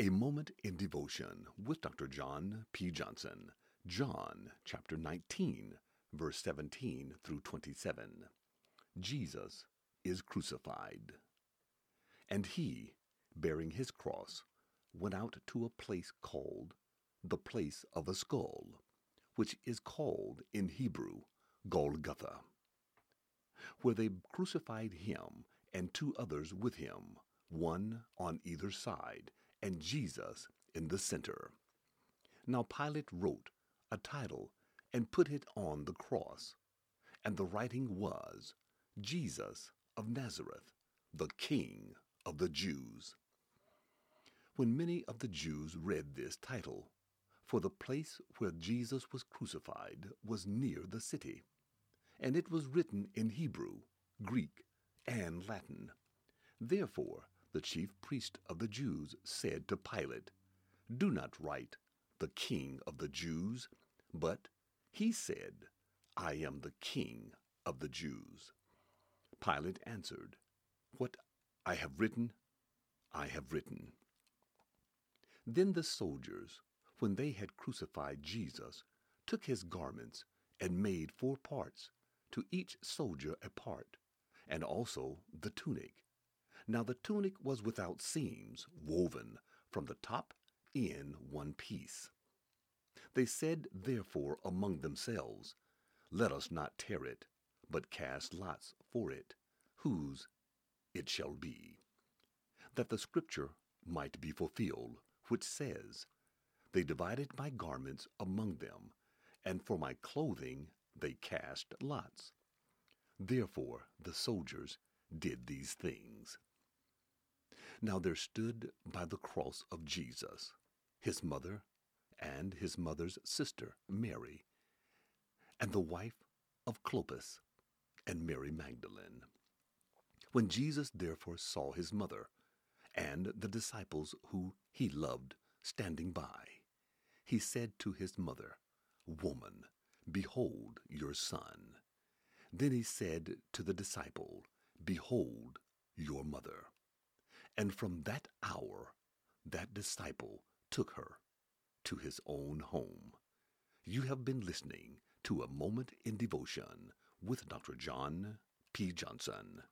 A Moment in Devotion with Dr. John P. Johnson. John chapter 19, verse 17 through 27. Jesus is crucified. And he, bearing his cross, went out to a place called the place of a skull, which is called in Hebrew Golgotha, where they crucified him and two others with him, one on either side, and Jesus in the center. Now Pilate wrote a title and put it on the cross, and the writing was Jesus of Nazareth, the King of the Jews. When many of the Jews read this title, for the place where Jesus was crucified was near the city, and it was written in Hebrew, Greek, and Latin. Therefore, the chief priest of the Jews said to Pilate, Do not write, the King of the Jews, but he said, I am the King of the Jews. Pilate answered, What I have written, I have written. Then the soldiers, when they had crucified Jesus, took his garments and made four parts, to each soldier a part, and also the tunic. Now the tunic was without seams, woven from the top in one piece. They said therefore among themselves, Let us not tear it, but cast lots for it, whose it shall be. That the scripture might be fulfilled, which says, They divided my garments among them, and for my clothing they cast lots. Therefore the soldiers did these things. Now there stood by the cross of Jesus his mother and his mother's sister, Mary, and the wife of Clopas and Mary Magdalene. When Jesus therefore saw his mother and the disciples who he loved standing by, he said to his mother, Woman, behold your son. Then he said to the disciple, Behold your mother. And from that hour, that disciple took her to his own home. You have been listening to A Moment in Devotion with Dr. John P. Johnson.